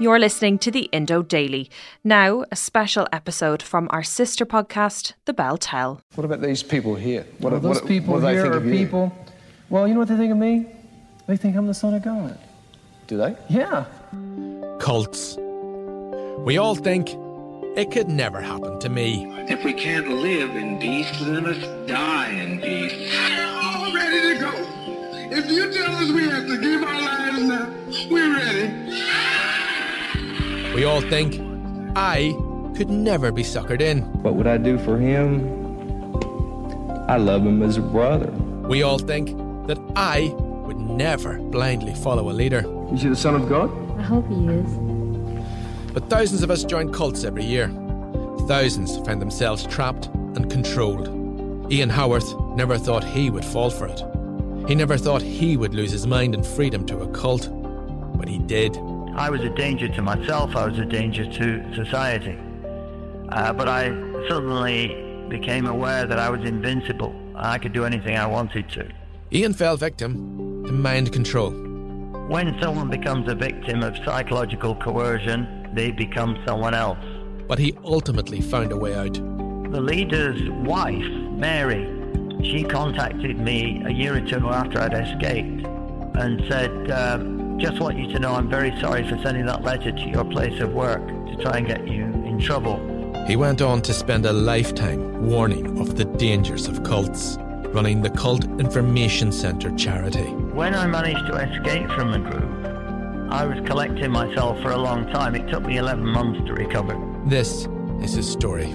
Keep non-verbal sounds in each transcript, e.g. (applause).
You're listening to the Indo Daily. Now, a special episode from our sister podcast, The BelTel. What about these people here? What, well, those what, people what do here think are of you? people. Well, you know what they think of me? They think I'm the son of God. Do they? Yeah. Cults. We all think it could never happen to me. If we can't live in peace, then let's die in peace. We're (laughs) all ready to go. If you tell us we have to give our lives now, we're ready. We all think I could never be suckered in. What would I do for him? I love him as a brother. We all think that I would never blindly follow a leader. Is he the son of God? I hope he is. But thousands of us join cults every year. Thousands find themselves trapped and controlled. Ian Haworth never thought he would fall for it. He never thought he would lose his mind and freedom to a cult, but he did. I was a danger to myself, I was a danger to society. Uh, but I suddenly became aware that I was invincible. I could do anything I wanted to. Ian fell victim to mind control. When someone becomes a victim of psychological coercion, they become someone else. But he ultimately found a way out. The leader's wife, Mary, she contacted me a year or two after I'd escaped and said, um, just want you to know I'm very sorry for sending that letter to your place of work to try and get you in trouble. He went on to spend a lifetime warning of the dangers of cults, running the Cult Information Centre charity. When I managed to escape from the group, I was collecting myself for a long time. It took me 11 months to recover. This is his story.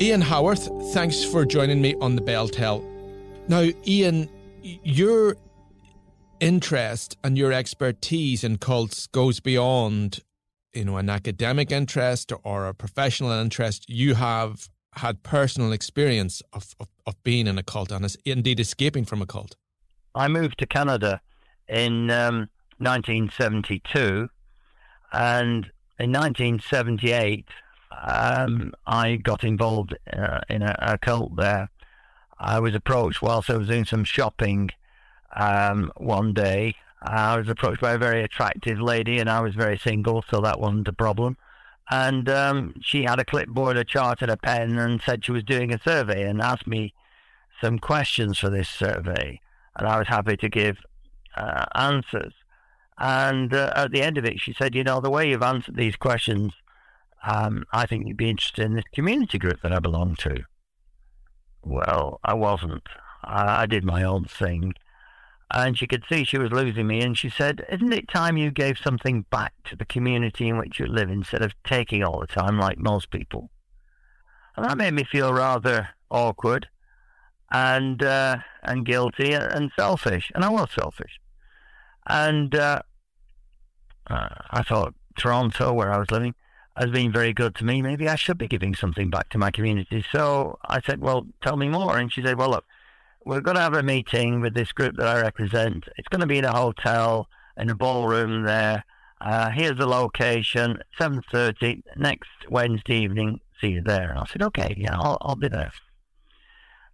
Ian Haworth, thanks for joining me on the BelTel. Now, Ian, your interest and your expertise in cults goes beyond, you know, an academic interest or a professional interest. You have had personal experience of, of, of being in a cult and indeed escaping from a cult. I moved to Canada in um, 1972, and in 1978, um, I got involved uh, in a, a, cult there. I was approached whilst I was doing some shopping um, one day. I was approached by a very attractive lady, and I was very single, so that wasn't a problem. And um, she had a clipboard, a chart, and a pen, and said she was doing a survey and asked me some questions for this survey. And I was happy to give uh, answers. And uh, at the end of it, she said, You know, the way you've answered these questions, um, I think you'd be interested in this community group that I belong to. Well, I wasn't. I, I did my own thing. And she could see she was losing me, and she said, Isn't it time you gave something back to the community in which you live instead of taking all the time like most people? And that made me feel rather awkward and uh, and guilty and selfish. And I was selfish. And uh, uh, I thought Toronto, where I was living, has been very good to me. Maybe I should be giving something back to my community. So I said, Well, tell me more. And she said, Well, look, we're going to have a meeting with this group that I represent. It's going to be in a hotel, in a ballroom there. Uh, here's the location, 7.30 next Wednesday evening. See you there. And I said, okay, yeah, I'll, I'll be there.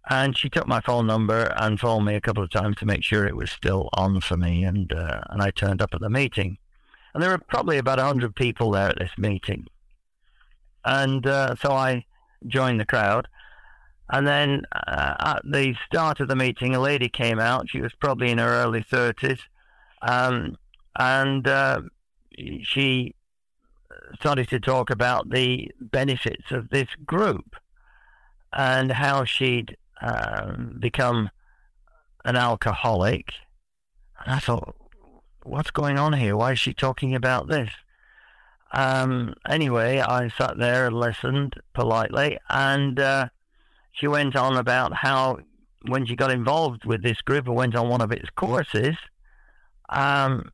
And she took my phone number and phoned me a couple of times to make sure it was still on for me. And uh, and I turned up at the meeting, and there were probably about hundred people there at this meeting. And uh, so I joined the crowd. And then uh, at the start of the meeting, a lady came out. She was probably in her early 30s. Um, and uh, she started to talk about the benefits of this group and how she'd um, become an alcoholic. And I thought, what's going on here? Why is she talking about this? Um, anyway, I sat there and listened politely, and uh, she went on about how when she got involved with this group and went on one of its courses, um,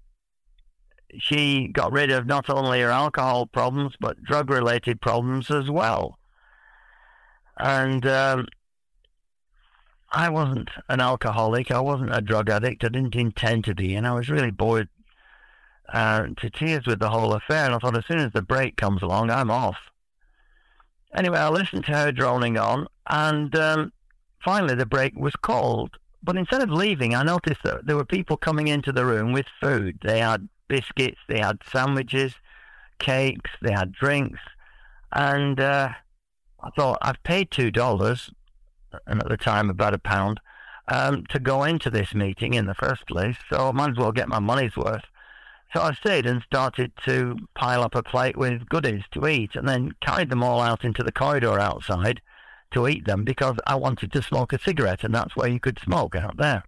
she got rid of not only her alcohol problems but drug-related problems as well. And um, I wasn't an alcoholic. I wasn't a drug addict. I didn't intend to be, and I was really bored uh, to tears with the whole affair. And I thought, as soon as the break comes along, I'm off. Anyway, I listened to her droning on, and um, finally the break was called. But instead of leaving, I noticed that there were people coming into the room with food. They had biscuits, they had sandwiches, cakes, they had drinks, and uh, I thought I've paid two dollars, and at the time about a pound, um, to go into this meeting in the first place. So I might as well get my money's worth. So I stayed and started to pile up a plate with goodies to eat and then carried them all out into the corridor outside to eat them because I wanted to smoke a cigarette and that's where you could smoke out there.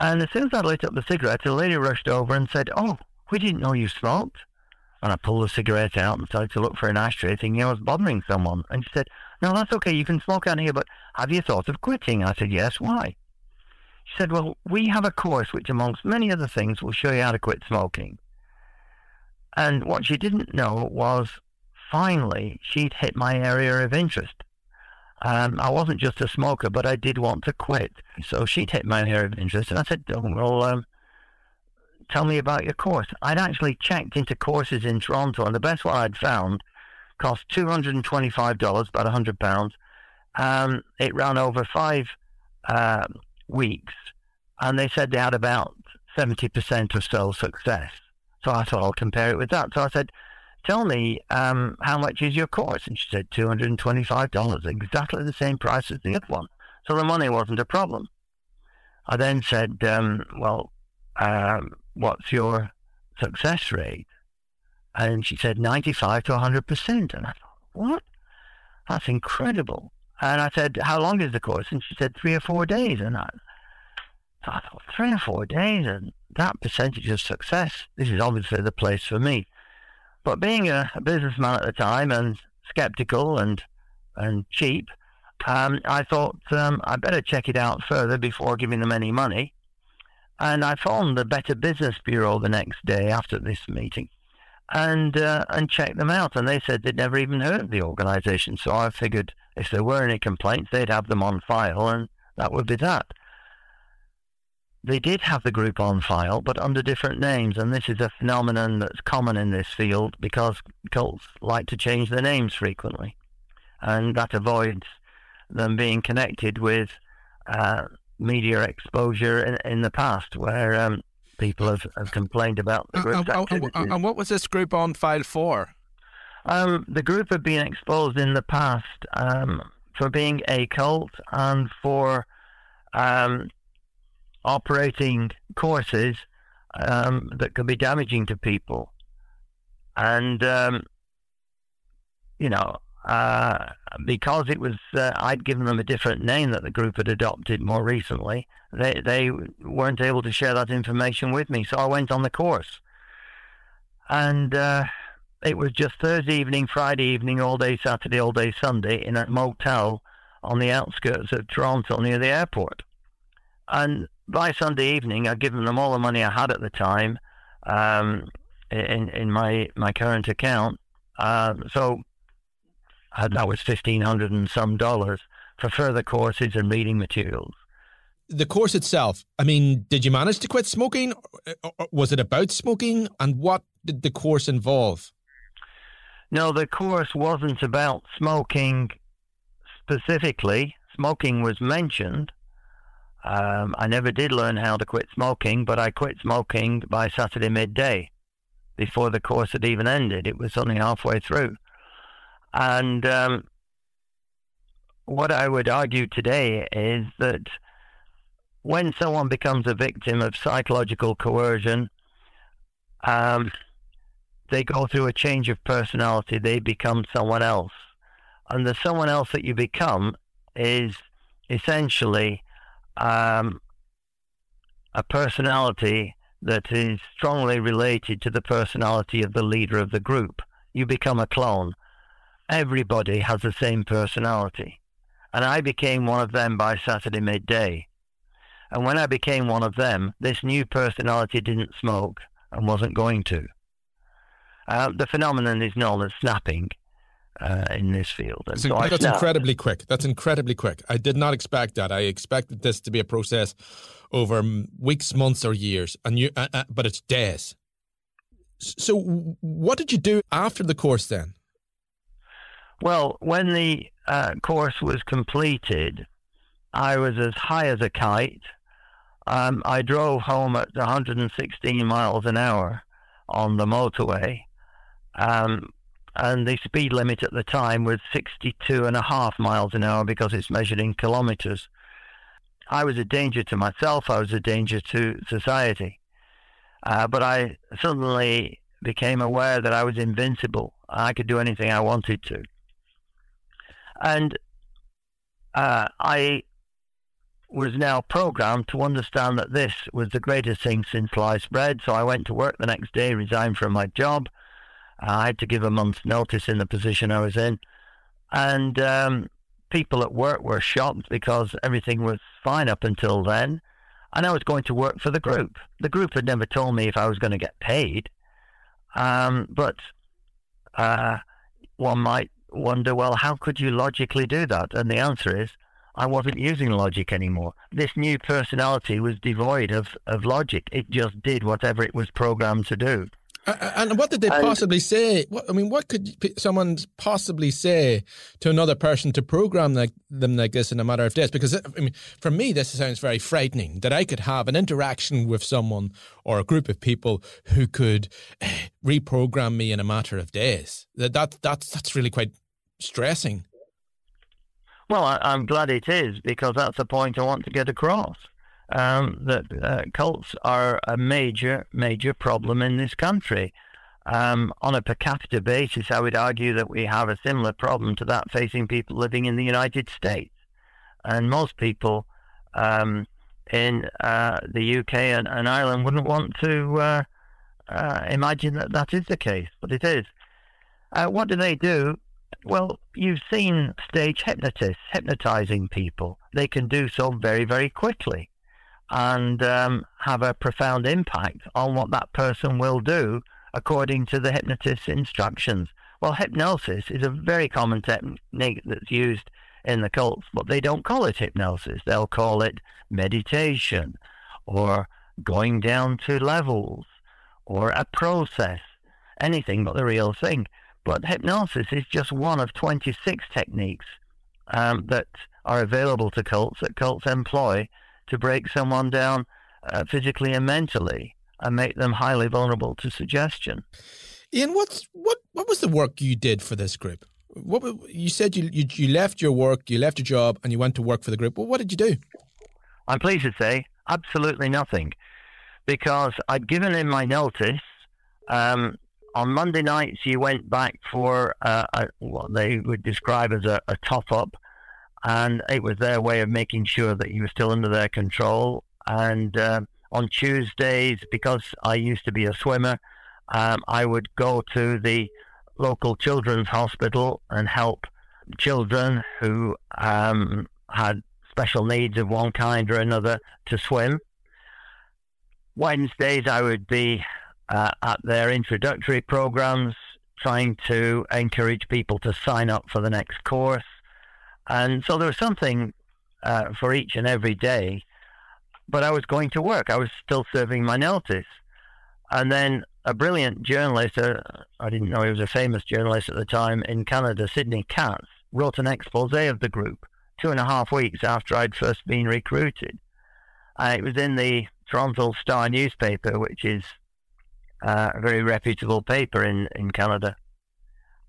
And as soon as I lit up the cigarette, a lady rushed over and said, Oh, we didn't know you smoked. And I pulled the cigarette out and started to look for an ashtray thinking I was bothering someone. And she said, No, that's okay, you can smoke out here, but have you thought of quitting? I said, Yes, why? Said, Well, we have a course which, amongst many other things, will show you how to quit smoking. And what she didn't know was finally she'd hit my area of interest. Um, I wasn't just a smoker, but I did want to quit. So she'd hit my area of interest, and I said, oh, Well, um, tell me about your course. I'd actually checked into courses in Toronto, and the best one I'd found cost $225, about £100. Um, it ran over five uh, weeks, and they said they had about 70% or so success. So I thought I'll compare it with that. So I said, Tell me, um, how much is your course? And she said, $225, exactly the same price as the other one. So the money wasn't a problem. I then said, um, Well, um, what's your success rate? And she said 95 to 100%. And I thought, what? That's incredible. And I said, how long is the course? And she said, three or four days. And I, I thought, three or four days and that percentage of success, this is obviously the place for me. But being a, a businessman at the time and skeptical and and cheap, um, I thought um, I better check it out further before giving them any money. And I phoned the Better Business Bureau the next day after this meeting and uh, and checked them out. And they said they'd never even heard of the organisation. So I figured if there were any complaints, they'd have them on file, and that would be that. They did have the group on file, but under different names, and this is a phenomenon that's common in this field because cults like to change their names frequently, and that avoids them being connected with uh, media exposure in, in the past, where um, people have, have, complained about the group's uh, activities. And what was this group on file for? Um, the group had been exposed in the past um, for being a cult and for um, operating courses um, that could be damaging to people. And, um, you know, uh, because it was, uh, I'd given them a different name that the group had adopted more recently, they, they weren't able to share that information with me. So I went on the course. And, uh, it was just Thursday evening, Friday evening, all day Saturday, all day Sunday in a motel on the outskirts of Toronto near the airport. And by Sunday evening, I'd given them all the money I had at the time um, in in my my current account. Uh, so that was fifteen hundred and some dollars for further courses and reading materials. The course itself. I mean, did you manage to quit smoking? Was it about smoking? And what did the course involve? No, the course wasn't about smoking specifically, smoking was mentioned, um, I never did learn how to quit smoking, but I quit smoking by Saturday midday before the course had even ended. It was only halfway through. And um, what I would argue today is that when someone becomes a victim of psychological coercion, um, they go through a change of personality. They become someone else. And the someone else that you become is essentially um, a personality that is strongly related to the personality of the leader of the group. You become a clone. Everybody has the same personality. And I became one of them by Saturday midday. And when I became one of them, this new personality didn't smoke and wasn't going to. Uh, the phenomenon is known as snapping uh, in this field. And so that's incredibly quick. That's incredibly quick. I did not expect that. I expected this to be a process over weeks, months, or years, and you, uh, uh, but it's days. So, what did you do after the course then? Well, when the uh, course was completed, I was as high as a kite. Um, I drove home at 116 miles an hour on the motorway. Um, and the speed limit at the time was 62 and a half miles an hour because it's measured in kilometers. I was a danger to myself, I was a danger to society. Uh, but I suddenly became aware that I was invincible. I could do anything I wanted to. And uh, I was now programmed to understand that this was the greatest thing since sliced bread. So I went to work the next day, resigned from my job, I had to give a month's notice in the position I was in. And um, people at work were shocked because everything was fine up until then. And I was going to work for the group. The group had never told me if I was going to get paid. Um, but uh, one might wonder, well, how could you logically do that? And the answer is, I wasn't using logic anymore. This new personality was devoid of, of logic. It just did whatever it was programmed to do. And what did they and, possibly say? What, I mean, what could someone possibly say to another person to program like them like this in a matter of days? Because I mean, for me, this sounds very frightening. That I could have an interaction with someone or a group of people who could eh, reprogram me in a matter of days. That that that's that's really quite stressing. Well, I, I'm glad it is because that's the point I want to get across um, that uh, cults are a major, major problem in this country. Um, on a per capita basis, I would argue that we have a similar problem to that facing people living in the United States. And most people um, in uh, the UK and, and, Ireland wouldn't want to uh, uh, imagine that that is the case, but it is. Uh, what do they do? Well, you've seen stage hypnotists hypnotizing people. They can do so very, very quickly and um, have a profound impact on what that person will do according to the hypnotist's instructions. Well, hypnosis is a very common technique that's used in the cults, but they don't call it hypnosis. They'll call it meditation or going down to levels or a process, anything but the real thing. But hypnosis is just one of 26 techniques um, that are available to cults that cults employ to break someone down uh, physically and mentally and make them highly vulnerable to suggestion. Ian, what's what what was the work you did for this group? What you said you, you you left your work, you left your job, and you went to work for the group. Well, what did you do? I'm pleased to say absolutely nothing, because I'd given in my notice. Um, on Monday nights, you went back for uh, a, what they would describe as a, a top up and it was their way of making sure that you were still under their control. And uh, on Tuesdays, because I used to be a swimmer, um, I would go to the local children's hospital and help children who um, had special needs of one kind or another to swim. Wednesdays, I would be uh, at their introductory programs, trying to encourage people to sign up for the next course. And so there was something uh, for each and every day. But I was going to work. I was still serving my notice. And then a brilliant journalist, uh, I didn't know he was a famous journalist at the time in Canada, Sidney Katz, wrote an expose of the group two and a half weeks after I'd first been recruited. Uh, it was in the Toronto Star newspaper, which is uh, a very reputable paper in, in Canada.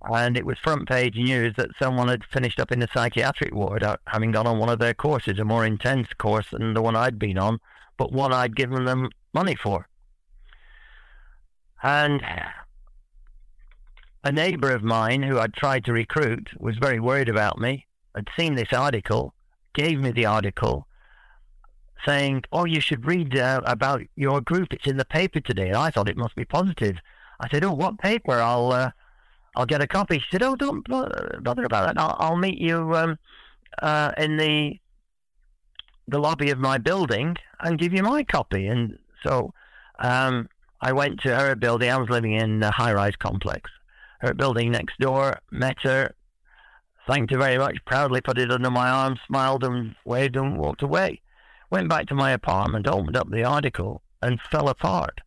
And it was front page news that someone had finished up in the psychiatric ward, uh, having gone on one of their courses, a more intense course than the one I'd been on, but one I'd given them money for. And a neighbour of mine who I'd tried to recruit was very worried about me, had seen this article, gave me the article, saying, Oh, you should read uh, about your group. It's in the paper today. And I thought it must be positive. I said, Oh, what paper? I'll. Uh, I'll get a copy. She said, "Oh, don't bother about that. I'll, I'll meet you um, uh, in the the lobby of my building and give you my copy." And so um, I went to her building. I was living in a high-rise complex, her building next door, met her, thanked her very much, proudly put it under my arm, smiled and waved and walked away. Went back to my apartment, opened up the article, and fell apart.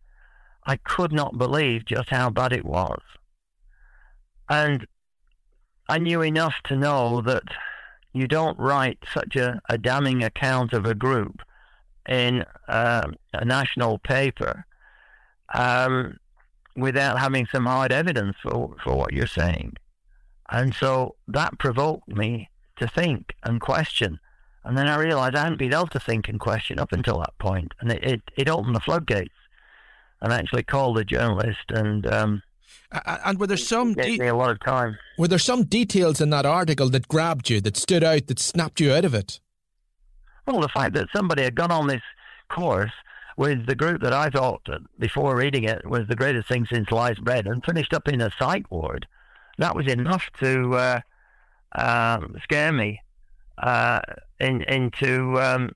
I could not believe just how bad it was. And I knew enough to know that you don't write such a, a damning account of a group in uh, a national paper um, without having some hard evidence for, for what you're saying. And so that provoked me to think and question. And then I realized I hadn't been able to think and question up until that point. And it, it, it opened the floodgates. And I actually called the journalist and. Um, and were there some de- a lot of time? Were there some details in that article that grabbed you, that stood out, that snapped you out of it? Well, the fact that somebody had gone on this course with the group that I thought before reading it was the greatest thing since sliced bread and finished up in a psych ward. That was enough to uh, um, scare me uh, in, into um,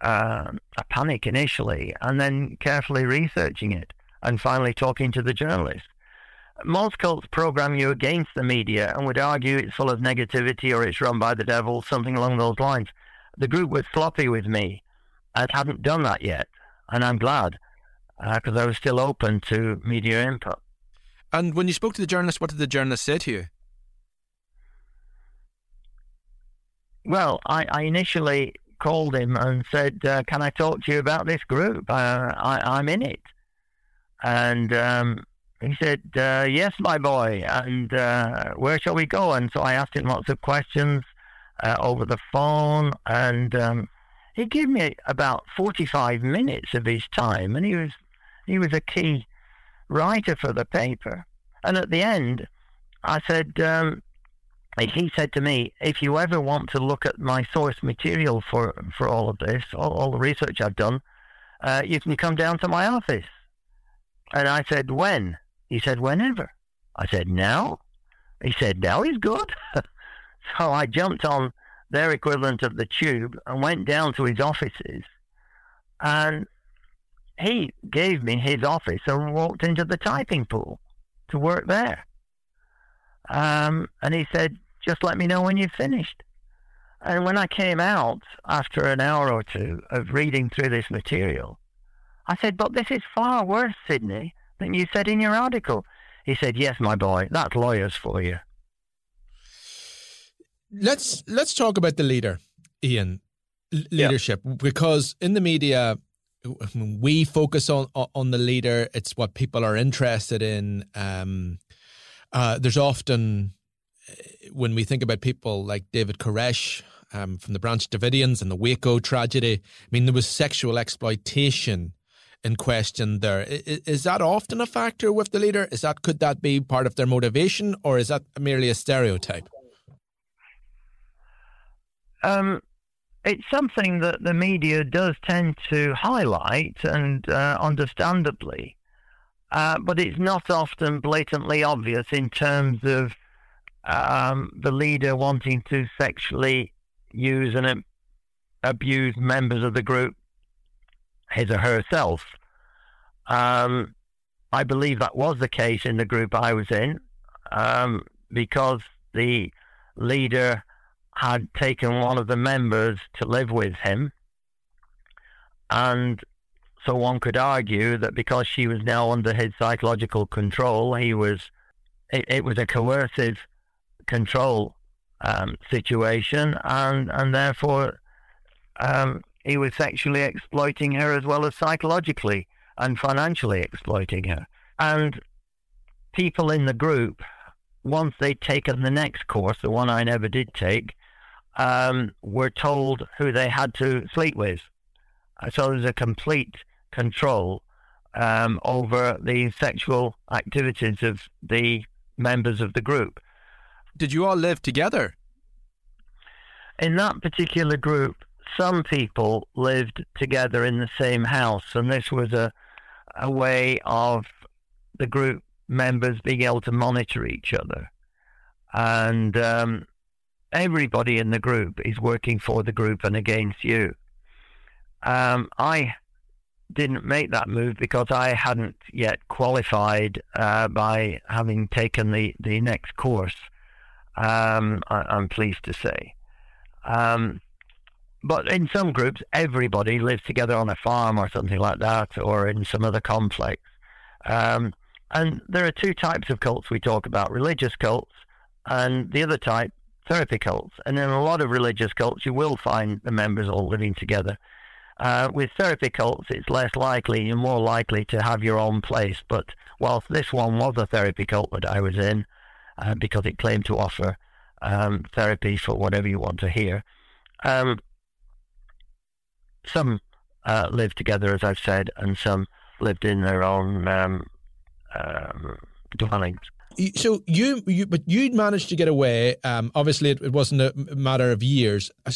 uh, a panic initially, and then carefully researching it, and finally talking to the journalist. Most cults program you against the media and would argue it's full of negativity or it's run by the devil, something along those lines. The group was sloppy with me I hadn't done that yet, and I'm glad because uh, I was still open to media input. And when you spoke to the journalist, what did the journalist say to you? Well, I, I initially called him and said, uh, "Can I talk to you about this group? Uh, I, am in it." And um, he said, uh, "Yes, my boy. And uh, where shall we go?" And so I asked him lots of questions uh, over the phone, and um, he gave me about 45 minutes of his time, and he was he was a key writer for the paper. And at the end, I said, um, he said to me, if you ever want to look at my source material for, for all of this, all, all the research I've done, uh, you can come down to my office. And I said, when? He said, whenever. I said, now? He said, now is good. (laughs) so I jumped on their equivalent of the tube, and went down to his offices. And he gave me his office and walked into the typing pool to work there. Um, and he said, just let me know when you've finished. And when I came out after an hour or two of reading through this material, I said, but this is far worse, Sidney, than you said in your article. He said, yes, my boy, that's lawyers for you let's let's talk about the leader, Ian. leadership, yeah. because in the media, we focus on on the leader. It's what people are interested in. Um, uh, there's often when we think about people like David Koresh um, from the Branch Davidians and the Waco tragedy. I mean, there was sexual exploitation in question there. Is, is that often a factor with the leader? Is that could that be part of their motivation, or is that merely a stereotype? Um, it's something that the media does tend to highlight, and uh, understandably, uh, but it's not often blatantly obvious in terms of um, the leader wanting to sexually use and abuse members of the group, his or herself. Um, I believe that was the case in the group I was in, um, because the leader had taken one of the members to live with him. And so one could argue that because she was now under his psychological control, he was, it, it was a coercive control um, situation, and and therefore um, he was sexually exploiting her as well as psychologically and financially exploiting her. And people in the group, once they'd taken the next course, the one I never did take, um, were told who they had to sleep with. So there's a complete control um, over the sexual activities of the members of the group. Did you all live together? In that particular group, some people lived together in the same house, and this was a a way of the group members being able to monitor each other, and um, everybody in the group is working for the group and against you. Um, I didn't make that move because I hadn't yet qualified uh, by having taken the, the next course. Um, I, am pleased to say. Um, but in some groups, everybody lives together on a farm or something like that, or in some other complex. Um, and there are two types of cults we talk about religious cults, and the other type, therapy cults. And in a lot of religious cults, you will find the members all living together. Uh, with therapy cults, it's less likely, you're more likely to have your own place. But whilst this one was a therapy cult that I was in, uh, because it claimed to offer um, therapy for whatever you want to hear, um, some uh, lived together, as I've said, and some lived in their own um, um, dwellings. So you, you, but you'd managed to get away. Um, obviously, it, it, wasn't a matter of years. (laughs)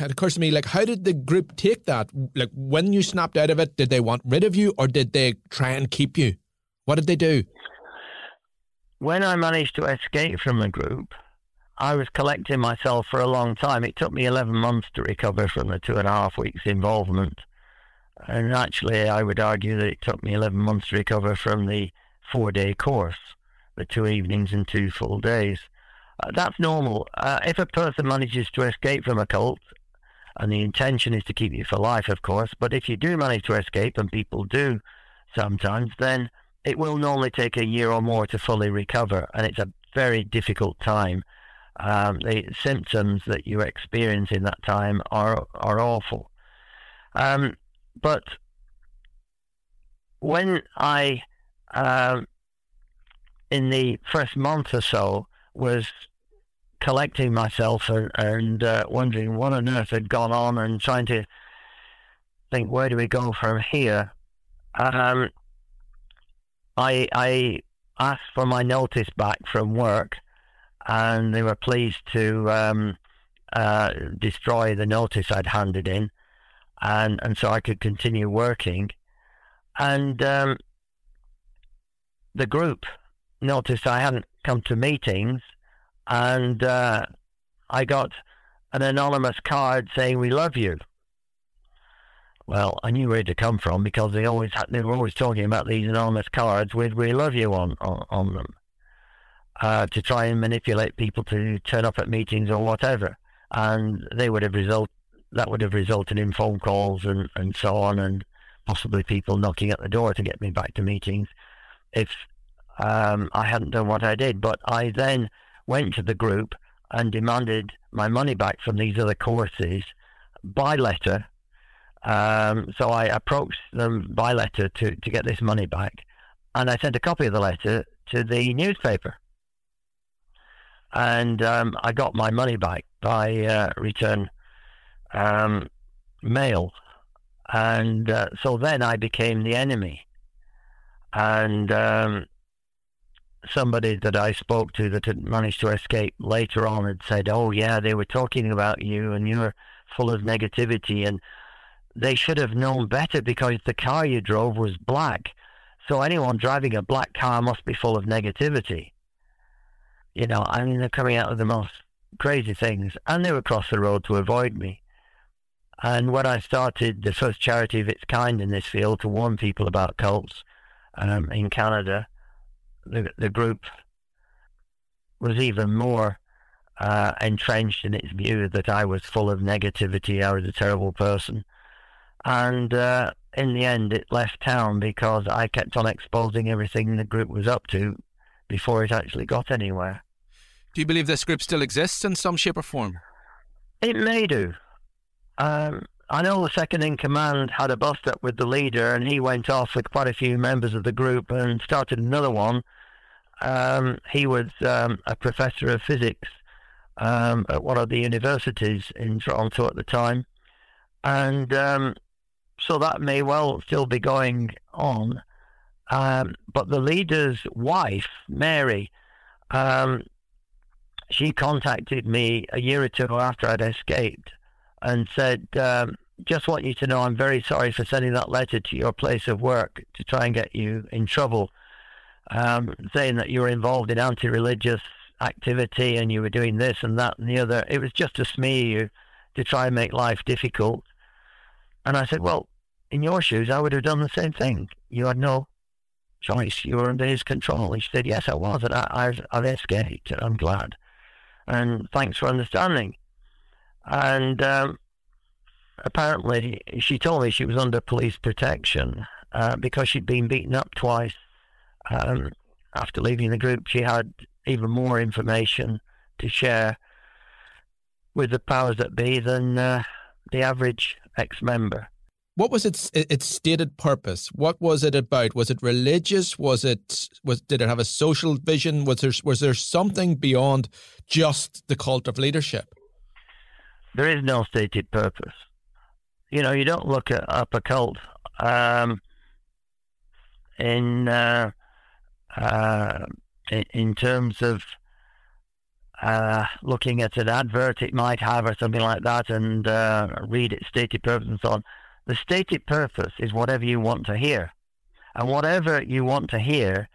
It occurs to me, like, how did the group take that? Like, when you snapped out of it, did they want rid of you, or did they try and keep you? What did they do? When I managed to escape from the group, I was collecting myself for a long time. It took me 11 months to recover from the two and a half weeks involvement. And actually, I would argue that it took me 11 months to recover from the four day course, the two evenings and two full days. Uh, that's normal. Uh, if a person manages to escape from a cult, and the intention is to keep you for life, of course, but if you do manage to escape, and people do sometimes, then it will normally take a year or more to fully recover, and it's a very difficult time um, the symptoms that you experience in that time are are awful. Um, but when I, uh, in the first month or so, was collecting myself and, and uh, wondering what on earth had gone on and trying to think where do we go from here, um, I I asked for my notice back from work and they were pleased to um, uh, destroy the notice I'd handed in, and and so I could continue working, and um, the group noticed I hadn't come to meetings, and uh, I got an anonymous card saying "We love you." Well, I knew where to come from because they always had, they were always talking about these anonymous cards with "We love you" on on, on them uh, to try and manipulate people to turn up at meetings or whatever. And they would have result that would have resulted in phone calls and, and so on, and possibly people knocking at the door to get me back to meetings if um, I hadn't done what I did. But I then went to the group and demanded my money back from these other courses by letter. Um, so I approached them by letter to, to get this money back, and I sent a copy of the letter to the newspaper and um, I got my money back by uh, return um, mail, and uh, so then I became the enemy, and um, somebody that I spoke to that had managed to escape later on had said, "Oh yeah, they were talking about you, and you're full of negativity, and they should have known better because the car you drove was black." So anyone driving a black car must be full of negativity. You know, I mean, they're coming out with the most crazy things, and they were across the road to avoid me. And when I started the first charity of its kind in this field to warn people about cults um, in Canada, the, the group was even more uh, entrenched in its view that I was full of negativity, I was a terrible person. And uh, in the end, it left town because I kept on exposing everything the group was up to before it actually got anywhere. Do you believe this group still exists in some shape or form? It may do. Um, I know the second in command had a bust up with the leader, and he went off with quite a few members of the group and started another one. Um, he was um, a professor of physics um, at one of the universities in Toronto at the time, and um, so that may well still be going on. Um, but the leader's wife, Mary, um, she contacted me a year or two after I'd escaped and said, um, Just want you to know I'm very sorry for sending that letter to your place of work to try and get you in trouble, um, saying that you were involved in anti religious activity and you were doing this and that and the other. It was just to smear you to try and make life difficult. And I said, Well, in your shoes, I would have done the same thing. You had no choice. You were under his control. He said, Yes, I was. And I, have I've escaped. I'm glad. And thanks for understanding. And um, apparently, she told me she was under police protection uh, because she'd been beaten up twice. Um, after leaving the group, she had even more information to share with the powers that be than uh, the average ex member. What was its its stated purpose? What was it about? Was it religious? Was it was did it have a social vision? Was there was there something beyond just the cult of leadership? There is no stated purpose. You know, you don't look at, up a cult um, in, uh, uh, in terms of uh, looking at an advert it might have or something like that and uh, read its stated purpose and so on. The stated purpose is whatever you want to hear. And whatever you want to hear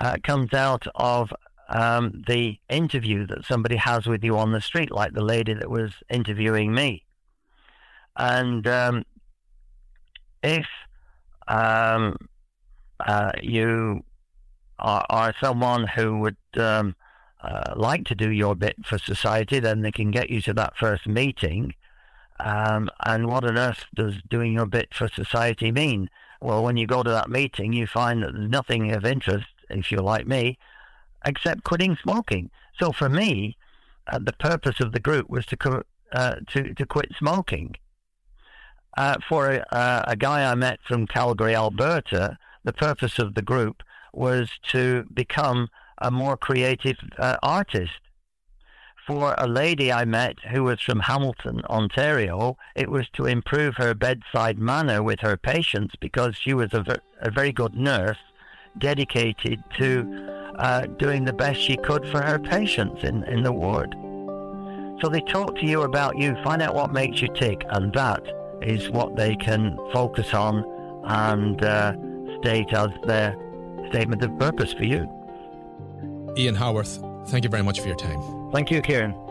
uh, comes out of um, the interview that somebody has with you on the street, like the lady that was interviewing me. And um, if um, uh, you are, are, someone who would um, uh, like to do your bit for society, then they can get you to that first meeting um, and what on earth does doing your bit for society mean? Well, when you go to that meeting, you find that there's nothing of interest, if you're like me, except quitting smoking. So for me, uh, the purpose of the group was to co- uh, to to quit smoking. Uh, for a, uh, a guy I met from Calgary, Alberta, the purpose of the group was to become a more creative uh, artist for a lady I met who was from Hamilton, Ontario, it was to improve her bedside manner with her patients because she was a, ver- a very good nurse dedicated to uh, doing the best she could for her patients in, in the ward. So they talk to you about you, find out what makes you tick, and that is what they can focus on and uh, state as their statement of purpose for you. Ian Haworth, thank you very much for your time. Thank you, Ciarán.